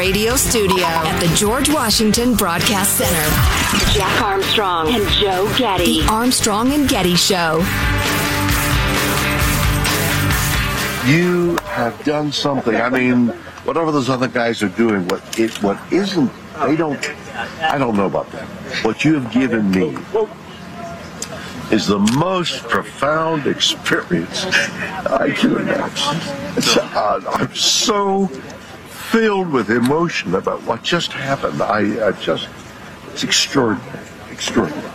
radio studio at the George Washington Broadcast Center. Jack Armstrong and Joe Getty. The Armstrong and Getty Show. You have done something. I mean, whatever those other guys are doing, what it what isn't they don't I don't know about that. What you have given me is the most profound experience I can imagine. Uh, I'm so filled with emotion about what just happened. I, I just, it's extraordinary. Extraordinary.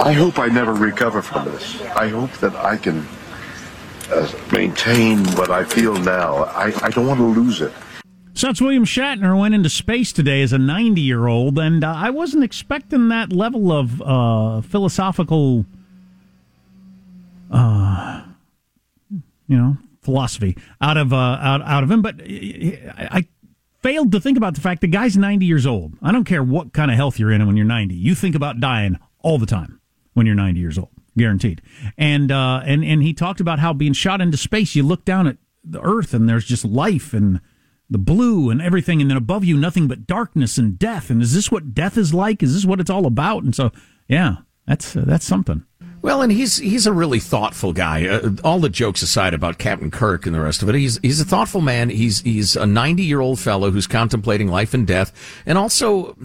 I hope I never recover from this. I hope that I can uh, maintain what I feel now. I, I don't want to lose it. So that's William Shatner went into space today as a 90 year old, and uh, I wasn't expecting that level of uh, philosophical, uh, you know, philosophy out of uh, out out of him. But I, failed to think about the fact the guy's 90 years old. I don't care what kind of health you're in when you're 90. You think about dying all the time when you're 90 years old, guaranteed. And uh, and and he talked about how being shot into space, you look down at the Earth and there's just life and the blue and everything, and then above you, nothing but darkness and death. And is this what death is like? Is this what it's all about? And so, yeah, that's uh, that's something. Well, and he's he's a really thoughtful guy. Uh, all the jokes aside about Captain Kirk and the rest of it, he's he's a thoughtful man. He's he's a ninety year old fellow who's contemplating life and death, and also.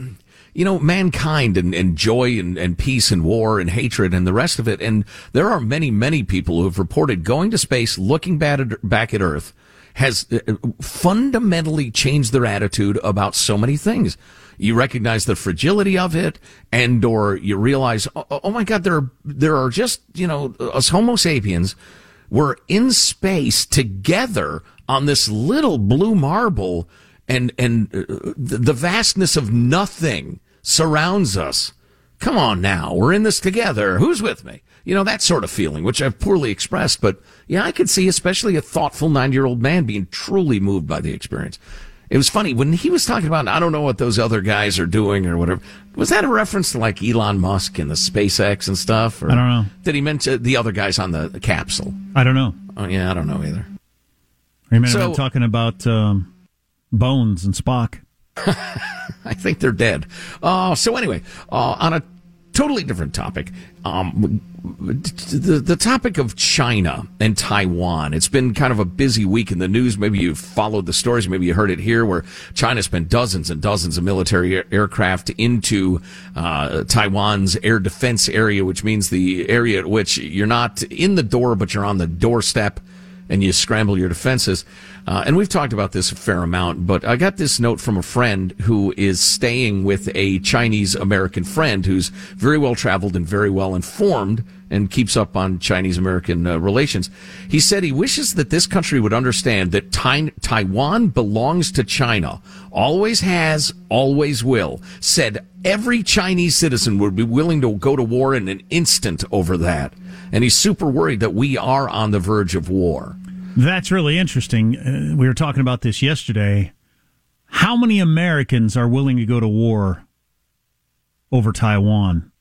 You know, mankind and, and joy and, and peace and war and hatred and the rest of it. And there are many, many people who have reported going to space, looking back at, back at Earth, has uh, fundamentally changed their attitude about so many things. You recognize the fragility of it, and or you realize, oh, oh my God, there are there are just you know us Homo sapiens. We're in space together on this little blue marble, and and uh, the vastness of nothing surrounds us. Come on now, we're in this together. Who's with me? You know, that sort of feeling, which I've poorly expressed, but yeah, I could see especially a thoughtful nine year old man being truly moved by the experience. It was funny when he was talking about, I don't know what those other guys are doing or whatever. Was that a reference to like Elon Musk and the SpaceX and stuff? Or I don't know. Did he mention the other guys on the, capsule? I don't know. Oh, yeah, I don't know either. He might have been talking about um, Bones and Spock. I think they're dead. Uh, so anyway, uh, on a totally different topic. Um, the, the topic of China and Taiwan. It's been kind of a busy week in the news. Maybe you've followed the stories. Maybe you heard it here where China spent dozens and dozens of military aircraft into uh, Taiwan's air defense area, which means the area at which you're not in the door, but you're on the doorstep and you scramble your defenses. Uh, and we've talked about this a fair amount, but I got this note from a friend who is staying with a Chinese American friend who's very well traveled and very well informed and keeps up on Chinese American uh, relations. He said he wishes that this country would understand that tai- Taiwan belongs to China, always has, always will. Said every Chinese citizen would be willing to go to war in an instant over that. And he's super worried that we are on the verge of war. That's really interesting. Uh, we were talking about this yesterday. How many Americans are willing to go to war over Taiwan?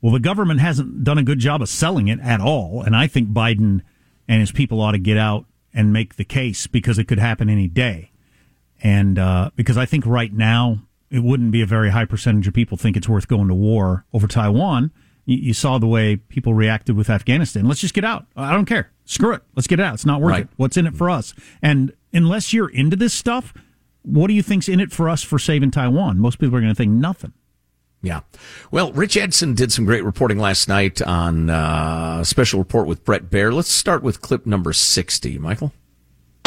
Well, the government hasn't done a good job of selling it at all. And I think Biden and his people ought to get out and make the case because it could happen any day. And uh, because I think right now it wouldn't be a very high percentage of people think it's worth going to war over Taiwan you, you, saw the way people reacted with Afghanistan. Let's just get out. I don't care. Screw it. Let's get it out. It's not worth right. it. What's in it for us? And unless you're into this stuff, what do you think's in it for us for saving Taiwan? Most people are going to think nothing. Yeah. Well, Rich Edson did some great reporting last night on uh, a special report with Bret Baier. Let's start with clip number 60, Michael.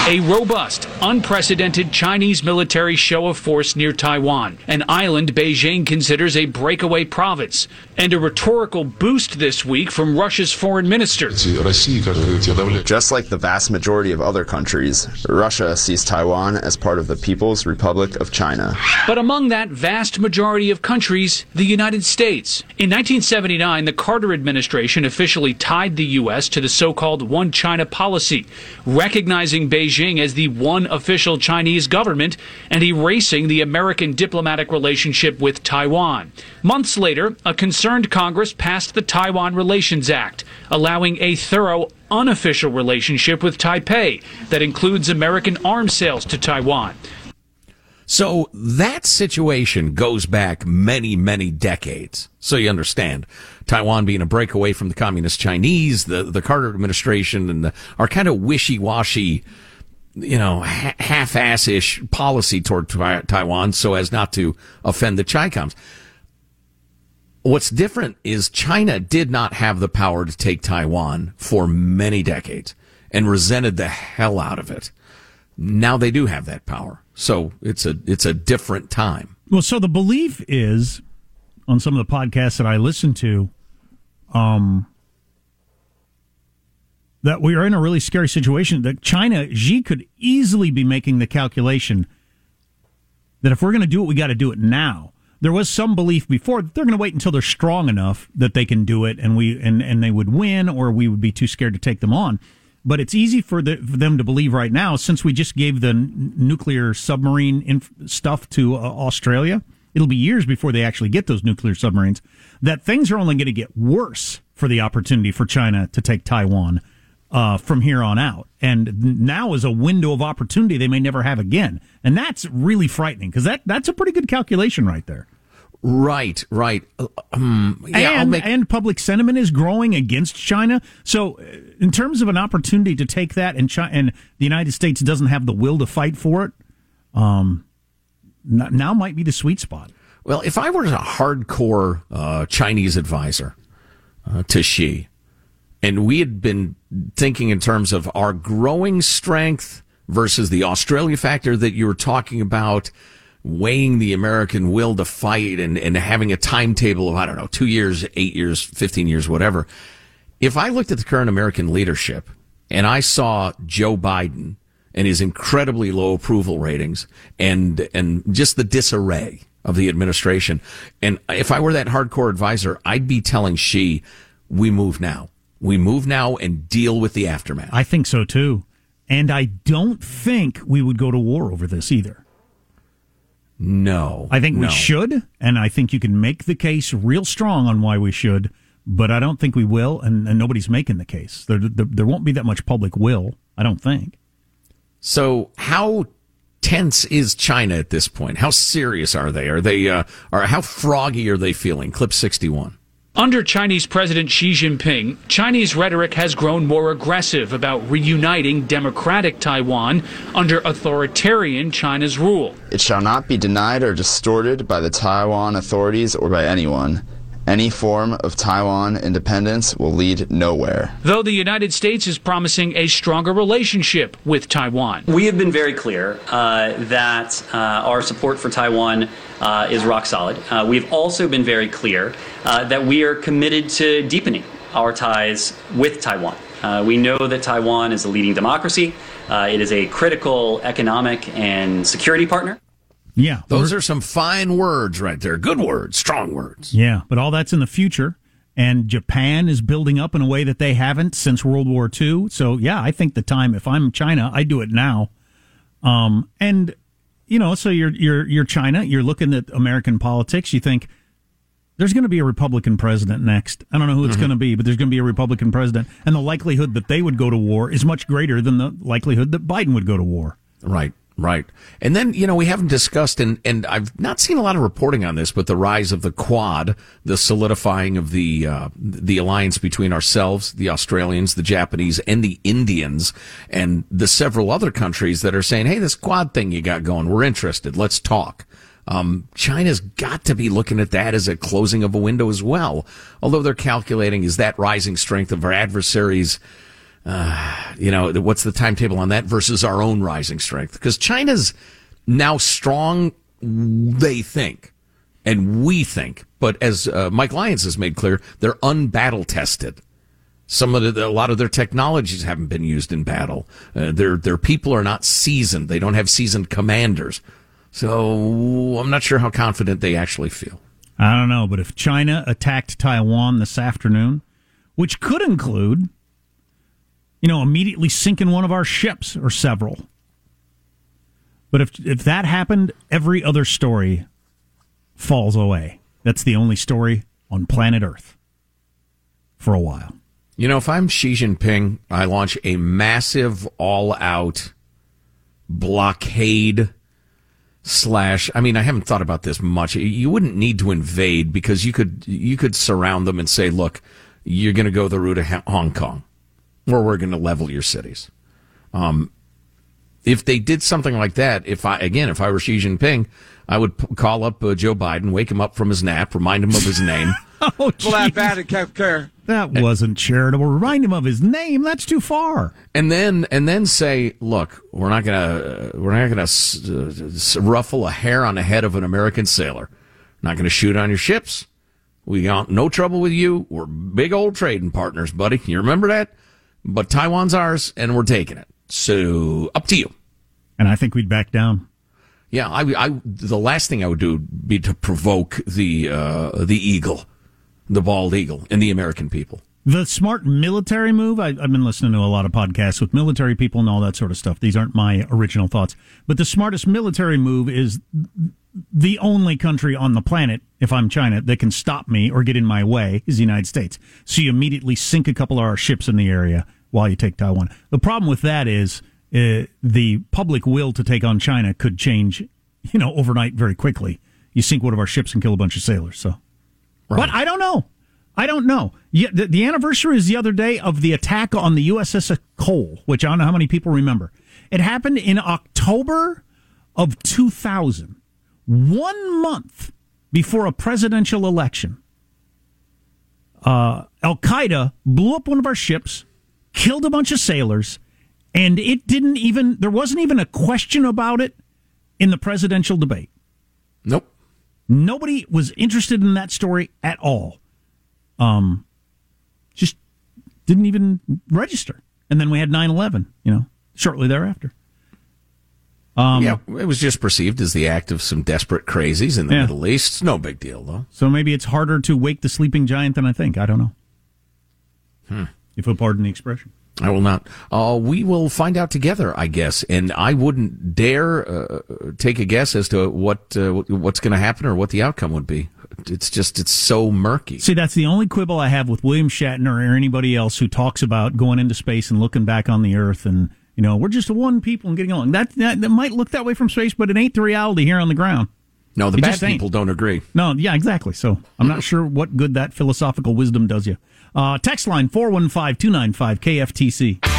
A robust, unprecedented Chinese military show of force near Taiwan, an island Beijing considers a breakaway province, and a rhetorical boost this week from Russia's foreign minister. Just like the vast majority of other countries, Russia sees Taiwan as part of the People's Republic of China. But among that vast majority of countries, the United States. In 1979, the Carter administration officially tied the U.S. to the so called One China policy, recognizing Beijing Beijing as the one official Chinese government and erasing the American diplomatic relationship with Taiwan. Months later, a concerned Congress passed the Taiwan Relations Act, allowing a thorough unofficial relationship with Taipei that includes American arms sales to Taiwan. So that situation goes back many, many decades. So you understand, Taiwan being a breakaway from the communist Chinese, the the Carter administration, and the, our kind of wishy washy, you know, ha- half ass ish policy toward Taiwan, so as not to offend the Chicoms. What's different is China did not have the power to take Taiwan for many decades and resented the hell out of it. Now they do have that power. So it's a it's a different time. Well, so the belief is on some of the podcasts that I listen to, um, that we are in a really scary situation. That China, Xi could easily be making the calculation that if we're going to do it, we got to do it now. There was some belief before that they're going to wait until they're strong enough that they can do it, and we and and they would win, or we would be too scared to take them on. But it's easy for, the, for them to believe right now, since we just gave the n- nuclear submarine inf- stuff to uh, Australia. It'll be years before they actually get those nuclear submarines. That things are only going to get worse for the opportunity for China to take Taiwan uh, from here on out. And now is a window of opportunity they may never have again. And that's really frightening because that, that's a pretty good calculation right there. Right, right. Um, yeah, and, make... and public sentiment is growing against China. So, uh, in terms of an opportunity to take that, and China, and the United States doesn't have the will to fight for it, um, now might be the sweet spot. Well, if I were a hardcore uh, Chinese advisor uh, to Xi, and we had been thinking in terms of our growing strength versus the Australia factor that you were talking about weighing the American will to fight and, and having a timetable of, I don't know, two years, eight years, 15 years, whatever. If I looked at the current American leadership and I saw Joe Biden and his incredibly low approval ratings and, and just the disarray of the administration. And if I were that hardcore advisor, I'd be telling Xi, we move now. We move now and deal with the aftermath. I think so too. And I don't think we would go to war over this either. No. I think no. we should, and I think you can make the case real strong on why we should, but I don't think we will, and, and nobody's making the case. There, there, there won't be that much public will, I don't think. So, how tense is China at this point? How serious are they? Are they, uh, are, how froggy are they feeling? Clip 61. Under Chinese President Xi Jinping, Chinese rhetoric has grown more aggressive about reuniting democratic Taiwan under authoritarian China's rule. It shall not be denied or distorted by the Taiwan authorities or by anyone. Any form of Taiwan independence will lead nowhere. Though the United States is promising a stronger relationship with Taiwan. We have been very clear uh, that uh, our support for Taiwan uh, is rock solid. Uh, we've also been very clear uh, that we are committed to deepening our ties with Taiwan. Uh, we know that Taiwan is a leading democracy. it is a critical economic and security partner. Yeah. Those are some fine words right there. Good words, strong words. Yeah, but all that's in the future. And Japan is building up in a way that they haven't since World War II. So, yeah, I think the time, if I'm China, I do it now. Um, and, you know, so you're, you're, you're China, you're looking at American politics, you think, there's going to be a Republican president next. I don't know who it's mm-hmm. going to be, but there's going to be a Republican president. And the likelihood that they would go to war is much greater than the likelihood that Biden would go to war. Right. Right. And then, you know, we haven't discussed, and, and I've not seen a lot of reporting on this, but the rise of the Quad, the solidifying of the, uh, the alliance between ourselves, the Australians, the Japanese, and the Indians, and the several other countries that are saying, hey, this Quad thing you got going, we're interested, let's talk. Um, China's got to be looking at that as a closing of a window as well. Although they're calculating, is that rising strength of our adversaries, uh, you know, what's the timetable on that versus our own rising strength? Because China's now strong, they think, and we think. But as uh, Mike Lyons has made clear, they're unbattle tested. Some of the, a lot of their technologies haven't been used in battle. Uh, their their people are not seasoned. They don't have seasoned commanders. So I'm not sure how confident they actually feel. I don't know, but if China attacked Taiwan this afternoon, which could include you know, immediately sinking one of our ships or several. But if if that happened, every other story falls away. That's the only story on planet Earth for a while. You know, if I'm Xi Jinping, I launch a massive all out blockade slash I mean I haven't thought about this much. You wouldn't need to invade because you could you could surround them and say, "Look, you're going to go the route of Hong Kong or we're going to level your cities." Um if they did something like that, if I again, if I were Xi Jinping, I would p- call up uh, Joe Biden, wake him up from his nap, remind him of his name. oh, that Flat batted care. That wasn't charitable. Remind him of his name. That's too far. And then and then say, look, we're not gonna uh, we're not gonna s- uh, s- ruffle a hair on the head of an American sailor. Not gonna shoot on your ships. We got no trouble with you. We're big old trading partners, buddy. You remember that? But Taiwan's ours, and we're taking it. So up to you. And I think we'd back down. Yeah, I, I the last thing I would do would be to provoke the uh, the eagle, the bald eagle, and the American people. The smart military move, I, I've been listening to a lot of podcasts with military people and all that sort of stuff. These aren't my original thoughts. But the smartest military move is the only country on the planet, if I'm China, that can stop me or get in my way is the United States. So you immediately sink a couple of our ships in the area while you take Taiwan. The problem with that is uh, the public will to take on China could change, you know, overnight very quickly. You sink one of our ships and kill a bunch of sailors. So, but I don't know. I don't know. Yeah, the, the anniversary is the other day of the attack on the USS Cole, which I don't know how many people remember. It happened in October of 2000, one month before a presidential election. Uh, Al Qaeda blew up one of our ships, killed a bunch of sailors, and it didn't even, there wasn't even a question about it in the presidential debate. Nope. Nobody was interested in that story at all. Um, just didn't even register. And then we had 9 11, you know, shortly thereafter. Um, yeah, it was just perceived as the act of some desperate crazies in the Yeah. Middle East. It's no big deal, though. So maybe it's harder to wake the sleeping giant than I think. I don't know. Hmm. If you'll pardon the expression. I will not. Uh, we will find out together, I guess. And I wouldn't dare uh, take a guess as to what uh, what's going to happen or what the outcome would be. It's just it's so murky. See, that's the only quibble I have with William Shatner or anybody else who talks about going into space and looking back on the Earth and, you know, we're just one people and getting along. That, that, that might look that way from space, but it ain't the reality here on the ground. No, the It bad people don't agree. No, yeah, exactly. So I'm not sure what good that philosophical wisdom does you. Uh, text line 415 295 KFTC.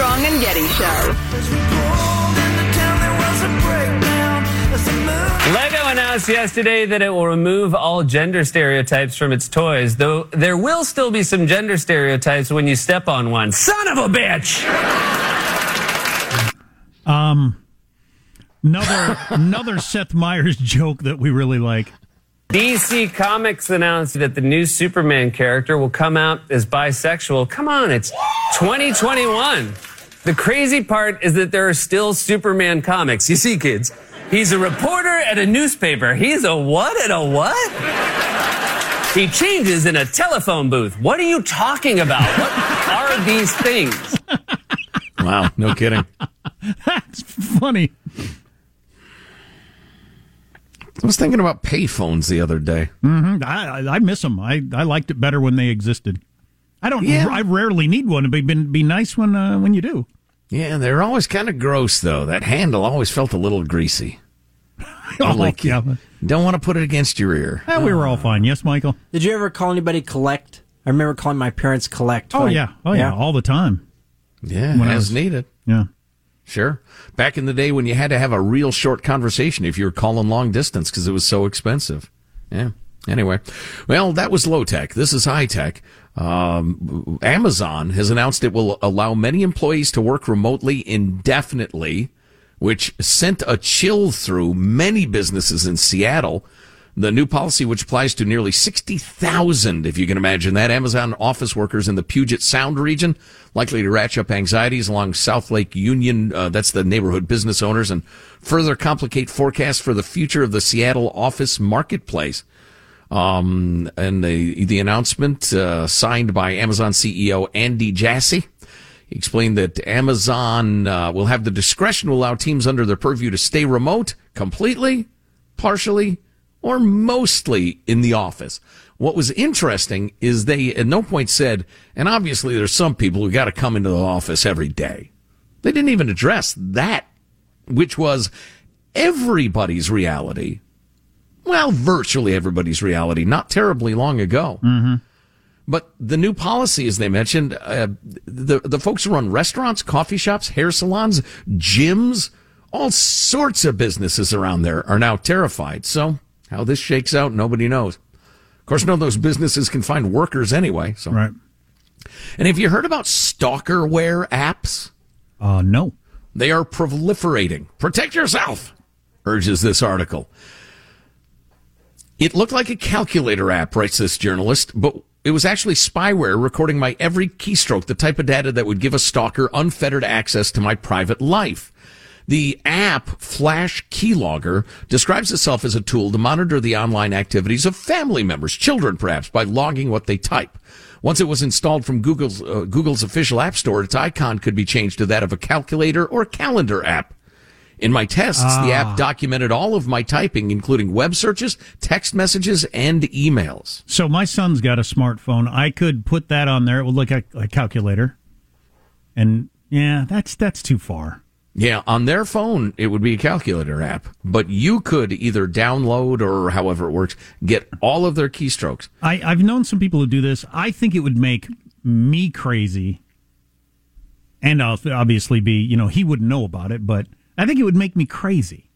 Armstrong and Getty Show. Lego announced yesterday that it will remove all gender stereotypes from its toys, though there will still be some gender stereotypes when you step on one. Son of a bitch! Um, another another Seth Meyers joke that we really like. DC Comics announced that the new Superman character will come out as bisexual. Come on, it's 2021. The crazy part is that there are still Superman comics. You see, kids, he's a reporter at a newspaper. He's a what at a what? He changes in a telephone booth. What are you talking about? What are these things? Wow, no kidding. That's funny. I was thinking about payphones the other day. hmm I, I I miss them. I, I liked it better when they existed. I don't. Yeah. I rarely need one. It'd be be nice when uh, when you do. Yeah, they're always kind of gross though. That handle always felt a little greasy. Oh, like yeah. don't want to put it against your ear. Eh, we were all fine. Yes, Michael. Did you ever call anybody collect? I remember calling my parents collect. Oh Like, yeah. Oh yeah. All the time. Yeah, When I was- needed. Yeah. Sure. Back in the day when you had to have a real short conversation if you were calling long distance because it was so expensive. Yeah. Anyway, well, that was low tech. This is high tech. Um, Amazon has announced it will allow many employees to work remotely indefinitely, which sent a chill through many businesses in Seattle. The new policy, which applies to nearly 60,000, if you can imagine that, Amazon office workers in the Puget Sound region, likely to ratchet up anxieties along South Lake Union. Uh, that's the neighborhood business owners and further complicate forecasts for the future of the Seattle office marketplace. Um, and the the announcement uh, signed by Amazon CEO Andy Jassy. Explained that Amazon uh, will have the discretion to allow teams under their purview to stay remote completely, partially, or mostly in the office. What was interesting is they at no point said, and obviously there's some people who got to come into the office every day. They didn't even address that, which was everybody's reality. Well, virtually everybody's reality, not terribly long ago. Mm-hmm. But the new policy, as they mentioned, uh, the the folks who run restaurants, coffee shops, hair salons, gyms, all sorts of businesses around there are now terrified. So how this shakes out, nobody knows. Of course, none of those businesses can find workers anyway. So right. And have you heard about stalkerware apps? Uh, no. They are proliferating. Protect yourself, urges this article. It looked like a calculator app, writes this journalist, but it was actually spyware recording my every keystroke, the type of data that would give a stalker unfettered access to my private life. The app Flash Keylogger describes itself as a tool to monitor the online activities of family members, children perhaps, by logging what they type. Once it was installed from Google's uh, Google's official app store, its icon could be changed to that of a calculator or calendar app. In my tests, the Ah. app documented all of my typing, including web searches, text messages, and emails. So my son's got a smartphone. I could put that on there. It would look like a calculator. And yeah, that's that's too far. Yeah, on their phone, it would be a calculator app, but you could either download or however it works, get all of their keystrokes. I, I've known some people who do this. I think it would make me crazy. And I'll obviously be, you know, he wouldn't know about it, but I think it would make me crazy.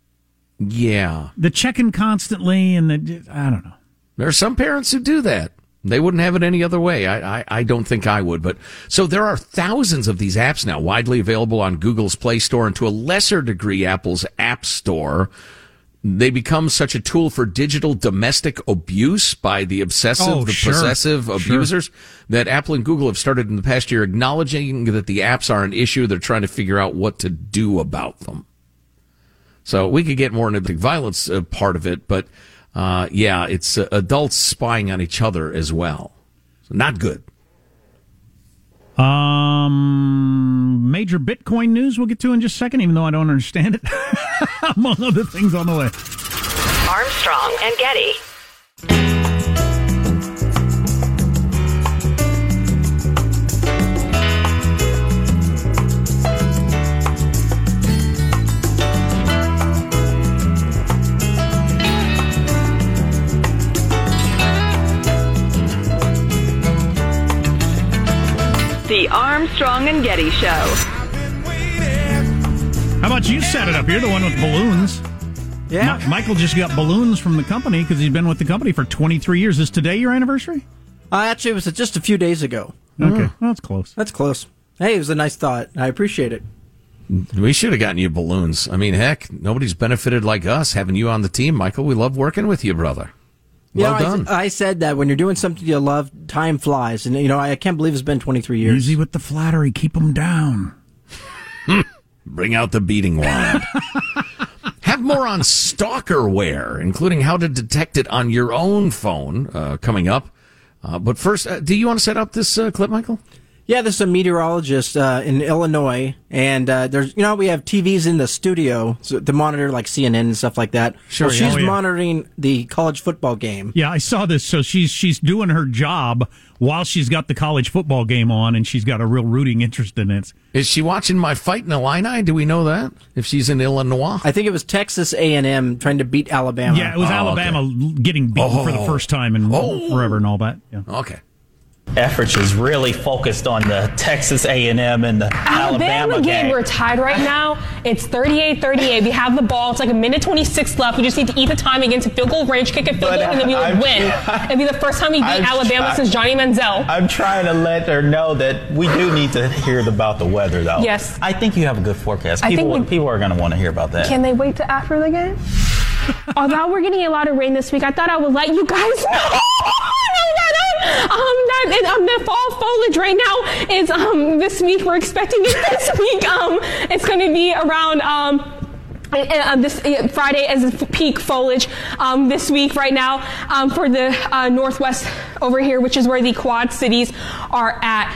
Yeah. The checking constantly and the, I don't know. There are some parents who do that. They wouldn't have it any other way. I, I, I don't think I would. But so there are thousands of these apps now widely available on Google's Play Store and to a lesser degree Apple's App Store. They become such a tool for digital domestic abuse by the obsessive, Oh, the sure. possessive Sure. abusers that Apple and Google have started in the past year acknowledging that the apps are an issue. They're trying to figure out what to do about them. So we could get more into the violence uh, part of it, but uh, yeah, it's uh, adults spying on each other as well. So not good. Um, major Bitcoin news we'll get to in just a second, even though I don't understand it, among other things on the way. Armstrong and Getty. The Armstrong and Getty Show. How about you set it up? You're the one with balloons. Yeah. Mi- Michael just got balloons from the company because he's been with the company for 23 years. Is today your anniversary? Uh, actually, it was just a few days ago. Okay, well, that's close. That's close. Hey, it was a nice thought. I appreciate it. We should have gotten you balloons. I mean, heck, nobody's benefited like us having you on the team, Michael. We love working with you, brother. You Well know, I- done. I, said that when you're doing something you love, time flies, and you know I can't believe it's been 23 years. Easy with the flattery. Keep them down. Bring out the beating wand. Have more on stalkerware, including how to detect it on your own phone, uh, coming up. Uh, but first, uh, do you want to set up this uh, clip, Michael? Yeah, this is a meteorologist uh, in Illinois, and uh, there's you know we have TVs in the studio so, to monitor like CNN and stuff like that. Sure, Well, yeah. she's Oh, yeah. monitoring the college football game. Yeah, I saw this. So she's she's doing her job while she's got the college football game on, and she's got a real rooting interest in it. Is she watching my Fighting Illini? Do we know that? If she's in Illinois? I think it was Texas A&M trying to beat Alabama. Yeah, it was Oh, Alabama getting beaten for the Oh. first time in Oh. forever and all that. Yeah. Okay. Efforts is really focused on the Texas A&M and the Alabama, Alabama, game, game. we're tied right now. It's 38-38. We have the ball. It's like a minute 26 left. We just need to eat the time against a field goal range, kick a field But goal, and then we would I'm- win. It'd be the first time we beat I'm Alabama try- since Johnny Manziel. I'm trying to let her know that we do need to hear about the weather, though. Yes. I think you have a good forecast. I think People, we- people are going to want to hear about that. Can they wait to after the game? Although we're getting a lot of rain this week, I thought I would let you guys know. Um, that it, um, the fall foliage right now is um, this week. We're expecting it this week. Um, it's going to be around um, uh, this uh, Friday as a peak foliage um, this week right now um, for the uh, northwest over here, which is where the Quad Cities are at.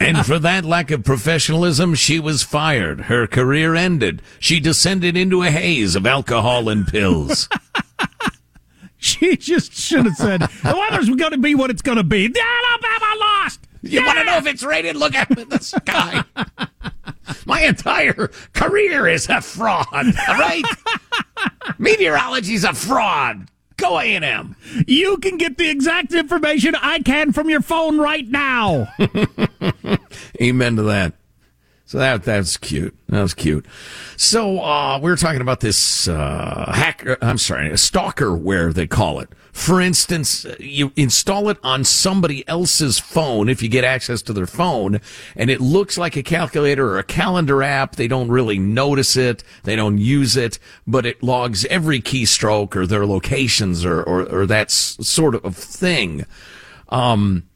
and for that lack of professionalism, she was fired. Her career ended. She descended into a haze of alcohol and pills. She just should have said, the weather's going to be what it's going to be. Alabama lost. You want to know if it's raining? Look up at the sky. My entire career is a fraud, all right? Meteorology's a fraud. Go A&M. You can get the exact information I can from your phone right now. Amen to that. So that that's cute. That was cute. So uh, we were talking about this uh, hacker. I'm sorry, a stalkerware they call it. For instance, you install it on somebody else's phone if you get access to their phone, and it looks like a calculator or a calendar app. They don't really notice it. They don't use it, but it logs every keystroke or their locations or or, or that sort of thing. Um,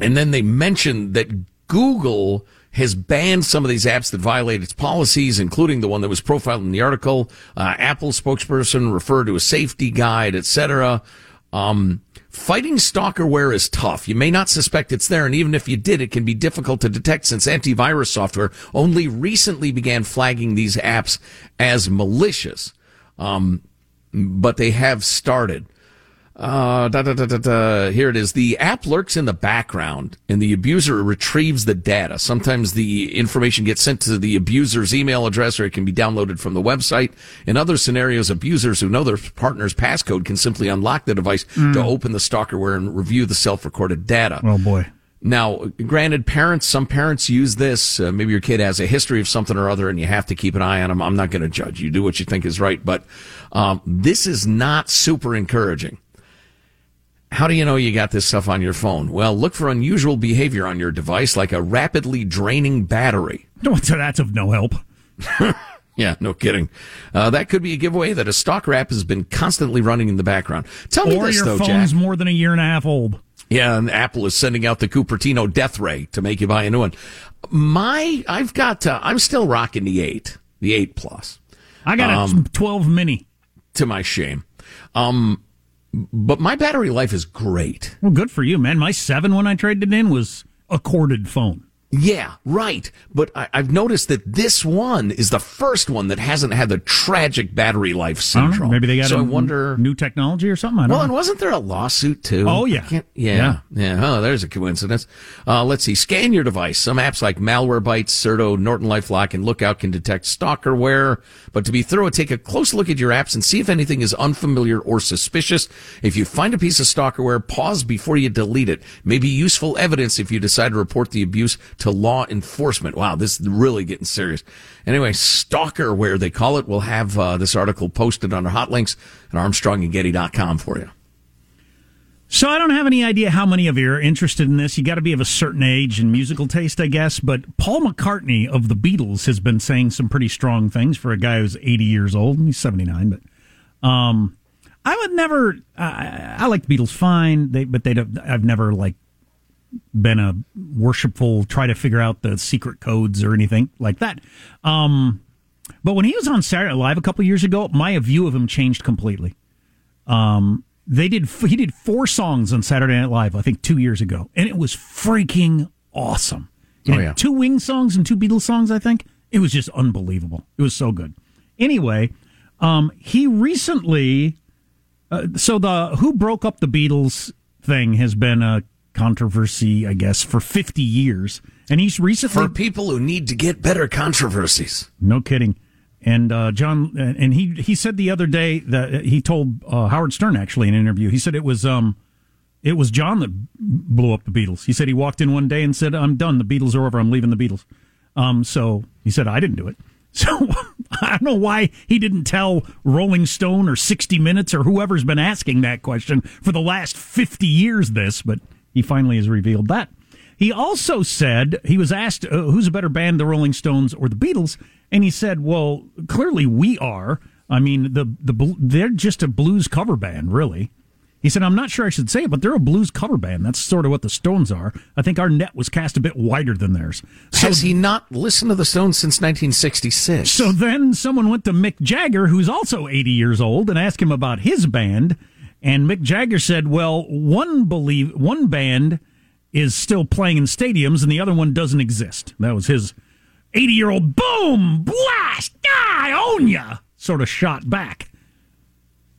and then they mentioned that Google has banned some of these apps that violate its policies, including the one that was profiled in the article. Uh, Apple spokesperson referred to a safety guide, etc. Um, fighting stalkerware is tough. You may not suspect it's there, and even if you did, it can be difficult to detect since antivirus software only recently began flagging these apps as malicious. Um, but they have started. Uh, da, da, da, da, da. Here it is. The app lurks in the background and the abuser retrieves the data. Sometimes the information gets sent to the abuser's email address or it can be downloaded from the website. In other scenarios, abusers who know their partner's passcode can simply unlock the device Mm. to open the stalkerware and review the self-recorded data. Oh boy. Now, granted, parents, some parents use this. Uh, maybe your kid has a history of something or other and you have to keep an eye on them. I'm not going to judge. You do what you think is right. But um, this is not super encouraging. How do you know you got this stuff on your phone? Well, look for unusual behavior on your device, like a rapidly draining battery. No, that's of no help. Yeah, no kidding. Uh, that could be a giveaway that a stock app has been constantly running in the background. Tell me or this, your though, phone's Jack. more than a year and a half old. Yeah, and Apple is sending out the Cupertino death ray to make you buy a new one. My, I've got, uh, I'm still rocking the eight, the eight plus. I got Um, a 12 mini. To my shame. Um, but my battery life is great. Well, good for you, man. My seven when I traded it in was a corded phone. Yeah, right. But I, I've noticed that this one is the first one that hasn't had the tragic battery life know. syndrome. Maybe they got so a I wonder. new technology or something. I don't Well, know. and wasn't there a lawsuit too? Oh, yeah. Can't- yeah, yeah, Oh, there's a coincidence. Uh, let's see. Scan your device. Some apps like Malwarebytes, Certo, Norton LifeLock, and Lookout can detect stalkerware. But to be thorough, take a close look at your apps and see if anything is unfamiliar or suspicious. If you find a piece of stalkerware, pause before you delete it. May be useful evidence if you decide to report the abuse to law enforcement. Wow, this is really getting serious. Anyway, stalkerware they call it. We'll have uh, this article posted on our hot links at armstrongandgetty.com for you. So I don't have any idea how many of you are interested in this. You got to be of a certain age and musical taste, I guess. But Paul McCartney of the Beatles has been saying some pretty strong things for a guy who's 80 years old. He's 79, but um, I would never. I, I like the Beatles fine, they, but they don't, I've never like been a worshipful try to figure out the secret codes or anything like that. Um, but when he was on Saturday Night Live a couple years ago, my view of him changed completely. Um, they did he did four songs on Saturday Night Live, I think two years ago, and it was freaking awesome. Oh, yeah. two Wing songs and two Beatles songs, I think. It was just unbelievable. It was so good. Anyway, um, he recently, uh, so the who broke up the Beatles thing has been a controversy, I guess, for fifty years, and he's recently For people who need to get better controversies. no kidding. And uh, John, and he he said the other day that he told uh, Howard Stern actually in an interview. He said it was um, it was John that blew up the Beatles. He said he walked in one day and said, "I'm done. The Beatles are over. I'm leaving the Beatles." Um, so he said I didn't do it. So I don't know why he didn't tell Rolling Stone or 60 Minutes or whoever's been asking that question for the last 50 years. This, but he finally has revealed that. He also said he was asked uh, who's a better band, the Rolling Stones or the Beatles, and he said, "Well, clearly we are. I mean, the the they're just a blues cover band, really." He said, I'm not sure I should say it, but they're a blues cover band. That's sort of what the Stones are. I think our net was cast a bit wider than theirs. So, Has he not listened to the Stones since 1966? so then someone went to Mick Jagger, who's also 80 years old, and asked him about his band. And Mick Jagger said, well, one believe one band is still playing in stadiums and the other one doesn't exist. That was his 80 year old boom, blast, ah, I own ya sort of shot back.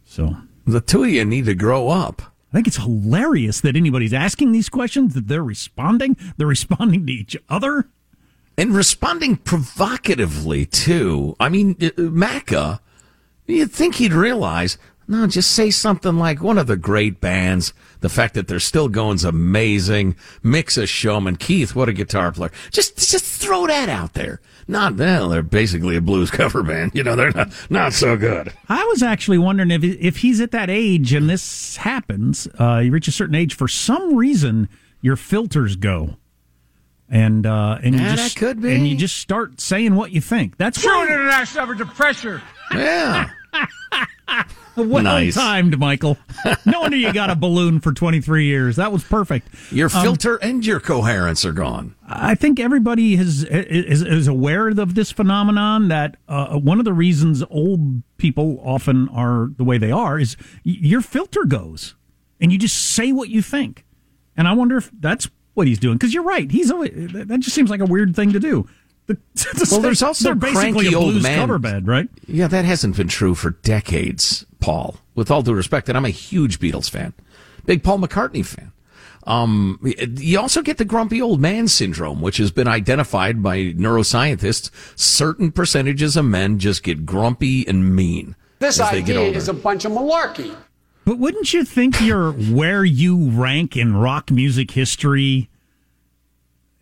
So the two of you need to grow up. I think it's hilarious that anybody's asking these questions, that they're responding. They're responding to each other. And responding provocatively, too. I mean, uh, Macca, you'd think he'd realize, no, just say something like one of the great bands. The fact that they're still going's amazing. Mick's a showman. Keith, what a guitar player. Just, just throw that out there. Not, well, they're basically a blues cover band. You know, they're not, not so good. I was actually wondering if if he's at that age and this happens, uh, you reach a certain age, for some reason your filters go, and uh, and you Yeah, just that could be. and you just start saying what you think. That's True why- international effort to pressure. Yeah. well Nice. timed, Michael. No wonder you got a balloon for twenty three years. That was perfect. Your Um, filter and your coherence are gone. I think everybody is, is is aware of this phenomenon. That uh, one of the reasons old people often are the way they are is your filter goes, and you just say what you think. And I wonder if that's what he's doing. Because you're right, he's always, that just seems like a weird thing to do. The, to Well, say there's also they're basically cranky a old blues man. cover band, right? Yeah, that hasn't been true for decades, Paul. With all due respect, and I'm a huge Beatles fan, big Paul McCartney fan. Um, you also get the grumpy old man syndrome, which has been identified by neuroscientists. Certain percentages of men just get grumpy and mean This as they get idea older. is a bunch of malarkey. But wouldn't you think your where you rank in rock music history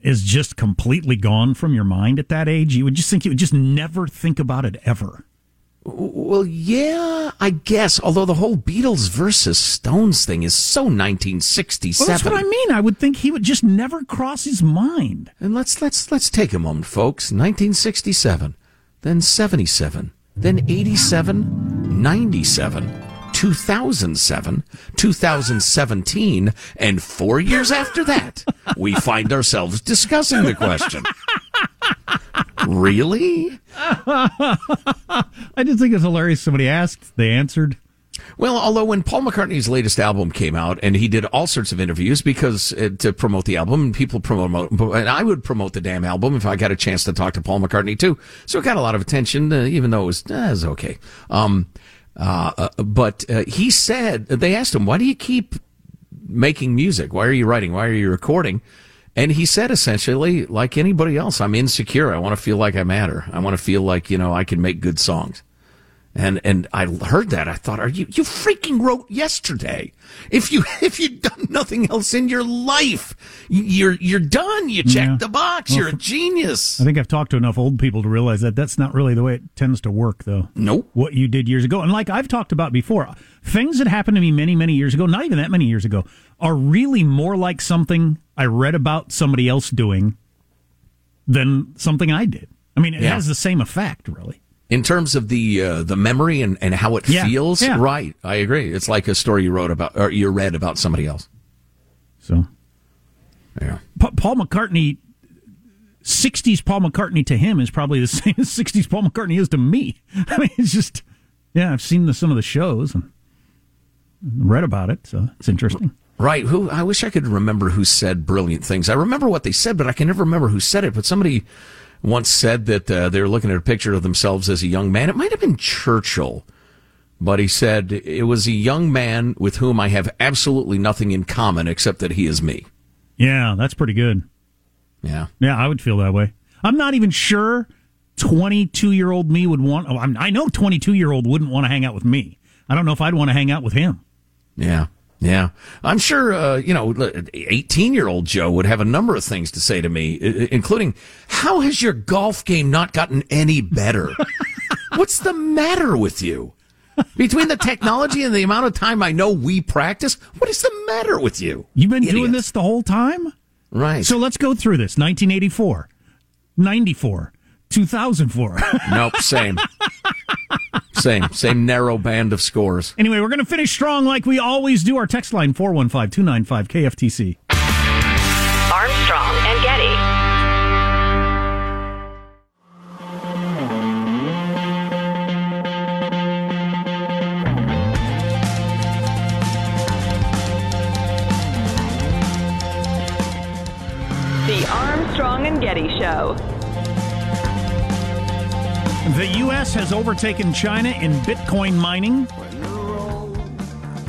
is just completely gone from your mind at that age? You would just think you would just never think about it ever. Well, yeah, I guess. Although the whole Beatles versus Stones thing is so 1967. Well, that's what I mean. I would think he would just never cross his mind. And let's let's let's take a moment, folks. 1967, then 77, then 87, 97, 2007, 2017, and 4 years after that, we find ourselves discussing the question. Really? I just think it's hilarious. Somebody asked, they answered. Well, although when Paul McCartney's latest album came out, and he did all sorts of interviews because uh, to promote the album, and people promote, and I would promote the damn album if I got a chance to talk to Paul McCartney too. So it got a lot of attention, uh, even though it was, uh, it was okay. Um, uh, uh, but uh, he said they asked him, "Why do you keep making music? Why are you writing? Why are you recording?" And he said essentially, like anybody else, I'm insecure. I want to feel like I matter. I want to feel like you know I can make good songs. And and I heard that. I thought, are you you freaking wrote yesterday? If you if you'd done nothing else in your life, you're you're done. You checked Yeah. the box. Well, you're a genius. I think I've talked to enough old people to realize that that's not really the way it tends to work, though. Nope. What you did years ago. And like I've talked about before, things that happened to me many, many years ago, not even that many years ago, are really more like something I read about somebody else doing than something I did. I mean, it Yeah. has the same effect, really. In terms of the uh, the memory and, and how it Yeah, feels, yeah. right? I agree. It's like a story you wrote about or you read about somebody else. So, yeah. Pa- Paul McCartney, 60s Paul McCartney to him is probably the same as 60s Paul McCartney is to me. I mean, it's just, yeah, I've seen the, some of the shows and read about it, so it's interesting. Right. Who I wish I could remember who said brilliant things. I remember what they said, but I can never remember who said it. But somebody once said that uh, they were looking at a picture of themselves as a young man. It might have been Churchill, but he said it was a young man with whom I have absolutely nothing in common except that he is me. Yeah, that's pretty good. Yeah. Yeah, I would feel that way. I'm not even sure 22 year old me would want, oh, I know 22 year old wouldn't want to hang out with me. I don't know if I'd want to hang out with him. Yeah. Yeah. I'm sure, uh, you know, 18 year old Joe would have a number of things to say to me, including, how has your golf game not gotten any better? What's the matter with you? Between the technology and the amount of time I know we practice, what is the matter with you? You've been doing this the whole time? Right. So let's go through this 1984, 94, 2004. Nope, same. Same, same narrow band of scores. Anyway, we're going to finish strong like we always do. Our text line 415 295 KFTC. Has overtaken China in Bitcoin mining.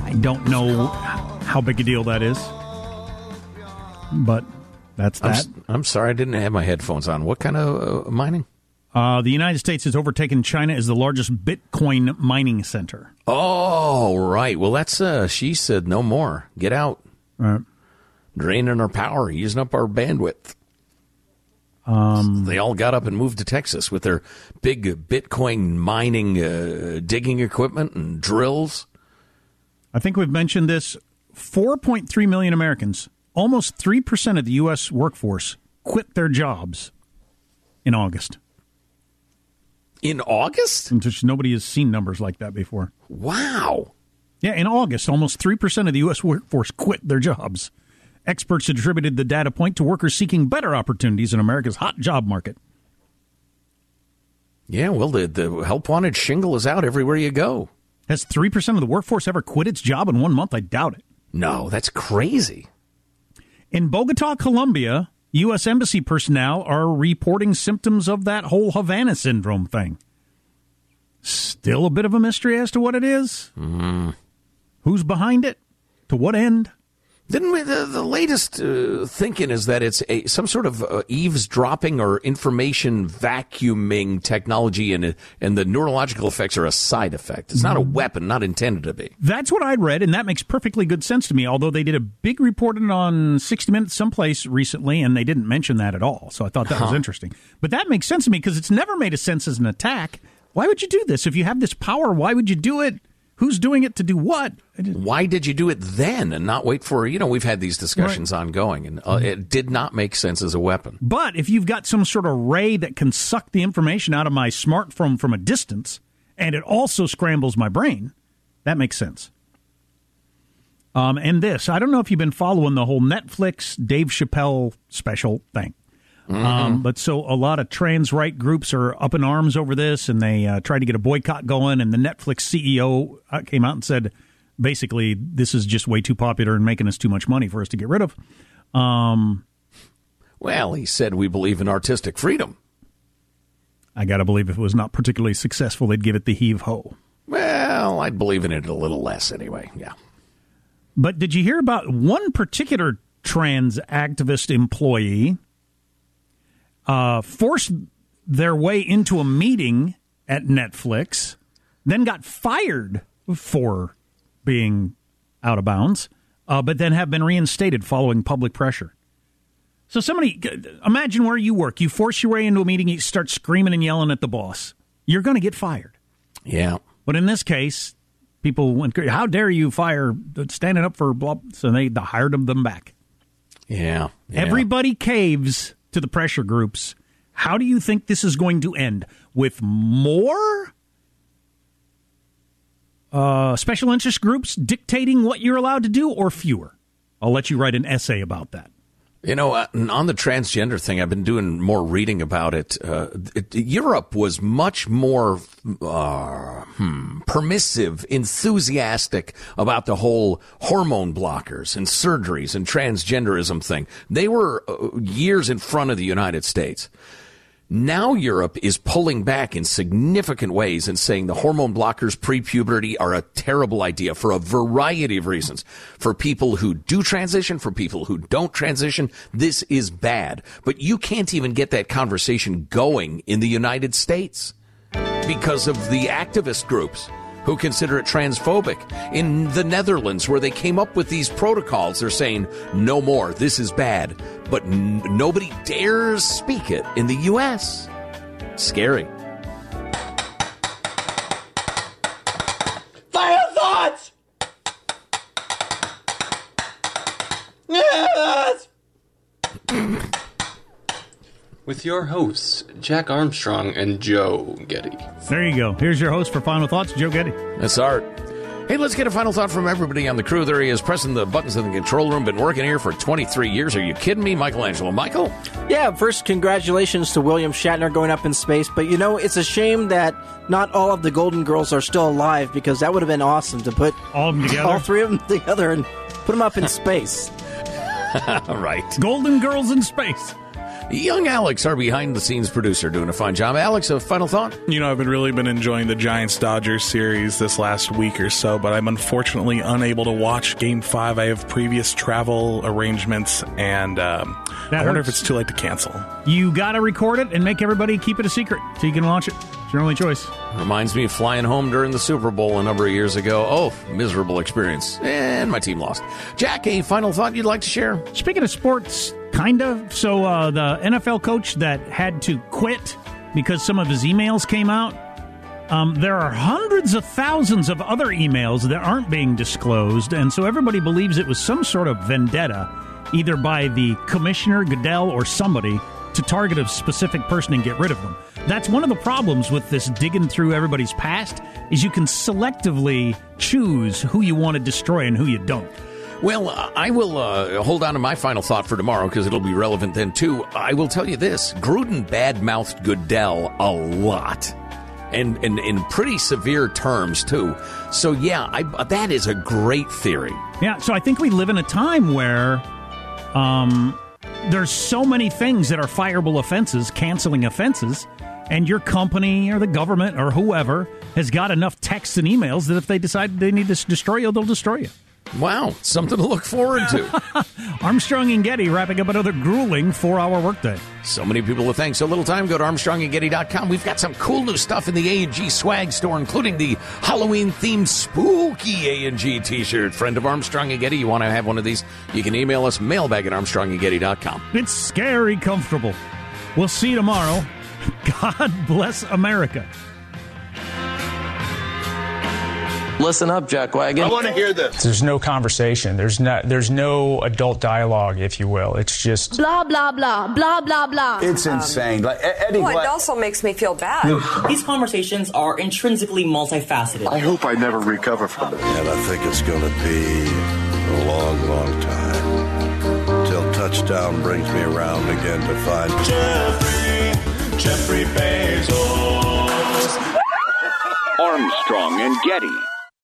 I don't know how big a deal that is, but that's I'm, that. s- I'm sorry, I didn't have my headphones on. What kind of uh, mining? Uh, the United States has overtaken China as the largest Bitcoin mining center. Oh, right. Well, that's uh, she said no more. Get out. Right. Draining our power, using up our bandwidth. Um, They all got up and moved to Texas with their big Bitcoin mining, uh, digging equipment and drills. I think we've mentioned this 4.3 million Americans, almost 3% of the U.S. workforce, quit their jobs in August. In August? Just nobody has seen numbers like that before. Wow. Yeah, in August, almost 3% of the U.S. workforce quit their jobs. Experts attributed the data point to workers seeking better opportunities in America's hot job market. Yeah, well, the, the help wanted shingle is out everywhere you go. Has 3% of the workforce ever quit its job in one month? I doubt it. No, that's crazy. In Bogota, Colombia, U.S. Embassy personnel are reporting symptoms of that whole Havana syndrome thing. Still a bit of a mystery as to what it is. Mm. Who's behind it? To what end? Didn't we? The, the latest uh, thinking is that it's a, some sort of uh, eavesdropping or information vacuuming technology, and and the neurological effects are a side effect. It's not a weapon, not intended to be. That's what I'd read, and that makes perfectly good sense to me. Although they did a big report on 60 Minutes someplace recently, and they didn't mention that at all. So I thought that was interesting. But that makes sense to me because it's never made a sense as an attack. Why would you do this? If you have this power, why would you do it? Who's doing it to do what? Why did you do it then and not wait for? You know, we've had these discussions ongoing, and uh, it did not make sense as a weapon. But if you've got some sort of ray that can suck the information out of my smartphone from a distance, and it also scrambles my brain, that makes sense. Um, and this, I don't know if you've been following the whole Netflix Dave Chappelle special thing. Um, but so a lot of trans right groups are up in arms over this, and they uh, tried to get a boycott going. And the Netflix CEO uh, came out and said, basically, this is just way too popular and making us too much money for us to get rid of. Um, Well, he said we believe in artistic freedom. I got to believe if it was not particularly successful, they'd give it the heave ho. Well, I'd believe in it a little less anyway. Yeah. But did you hear about one particular trans activist employee uh, forced their way into a meeting at Netflix, then got fired for being out of bounds, uh, but then have been reinstated following public pressure? So somebody imagine where you work. You force your way into a meeting, you start screaming and yelling at the boss. You're going to get fired. Yeah. But in this case, people went, "How dare you fire standing up for blah?" So they hired them, back. Yeah. yeah. Everybody caves to the pressure groups. How do you think this is going to end? With more uh, special interest groups dictating what you're allowed to do, or fewer? I'll let you write an essay about that. You know, uh, on the transgender thing, I've been doing more reading about it. Uh, it Europe was much more uh, hmm, permissive, enthusiastic about the whole hormone blockers and surgeries and transgenderism thing. They were uh, years in front of the United States. Now Europe is pulling back in significant ways and saying the hormone blockers pre-puberty are a terrible idea for a variety of reasons. For people who do transition, for people who don't transition, this is bad. But you can't even get that conversation going in the United States because of the activist groups who consider it transphobic. In the Netherlands, where they came up with these protocols, they're saying, no more, this is bad. But n- nobody dares speak it in the U.S. Scary. With your hosts, Jack Armstrong and Joe Getty. There you go. Here's your host for Final Thoughts, Joe Getty. That's Art. Hey, let's get a final thought from everybody on the crew. There he is, pressing the buttons in the control room. Been working here for 23 years. Are you kidding me, Michelangelo? Michael? Yeah, first, congratulations to William Shatner going up in space. But you know, it's a shame that not all of the Golden Girls are still alive because that would have been awesome to put all of them together, all three of them together, and put them up in space. right. Golden Girls in space. Young Alex, our behind the scenes producer, doing a fine job. Alex, a final thought? You know, I've been really been enjoying the Giants Dodgers series this last week or so, but I'm unfortunately unable to watch Game Five. I have previous travel arrangements, and um, I wonder if it's too late to cancel. You got to record it and make everybody keep it a secret so you can watch it. It's your only choice. Reminds me of flying home during the Super Bowl a number of years ago. Oh, miserable experience. And my team lost. Jack, a final thought you'd like to share? Speaking of sports, kind of. So uh, the NFL coach that had to quit because some of his emails came out. Um, there are hundreds of thousands of other emails that aren't being disclosed, and so everybody believes it was some sort of vendetta, either by the commissioner, Goodell, or somebody to target a specific person and get rid of them. That's one of the problems with this digging through everybody's past is you can selectively choose who you want to destroy and who you don't. Well, uh, I will uh, hold on to my final thought for tomorrow because it'll be relevant then too. I will tell you this: Gruden badmouthed Goodell a lot, and, and in pretty severe terms too. So yeah, I, that is a great theory. Yeah, so I think we live in a time where um, there's so many things that are fireable offenses, canceling offenses, and your company or the government or whoever has got enough texts and emails that if they decide they need to destroy you, they'll destroy you. Wow, something to look forward to. Armstrong and Getty wrapping up another grueling four hour workday. So many people to thank. So little time. Go to ArmstrongandGetty.com. We've got some cool new stuff in the A&G swag store, including the Halloween-themed spooky A&G t-shirt. Friend of Armstrong and Getty, you want to have one of these? You can email us mailbag at ArmstrongandGetty.com. It's scary comfortable. We'll see you tomorrow. God bless America. Listen up, Jack Wagon. I want to hear this. There's no conversation. There's not. There's no adult dialogue, if you will. It's just Blah, blah, blah, blah, blah, blah. It's um, insane. Like Eddie. Well, it also makes me feel bad. These conversations are intrinsically multifaceted. I hope I never recover from it. And I think it's going to be a long, long time till touchdown brings me around again to find Jeffrey, Jeffrey Bezos. Armstrong and Getty.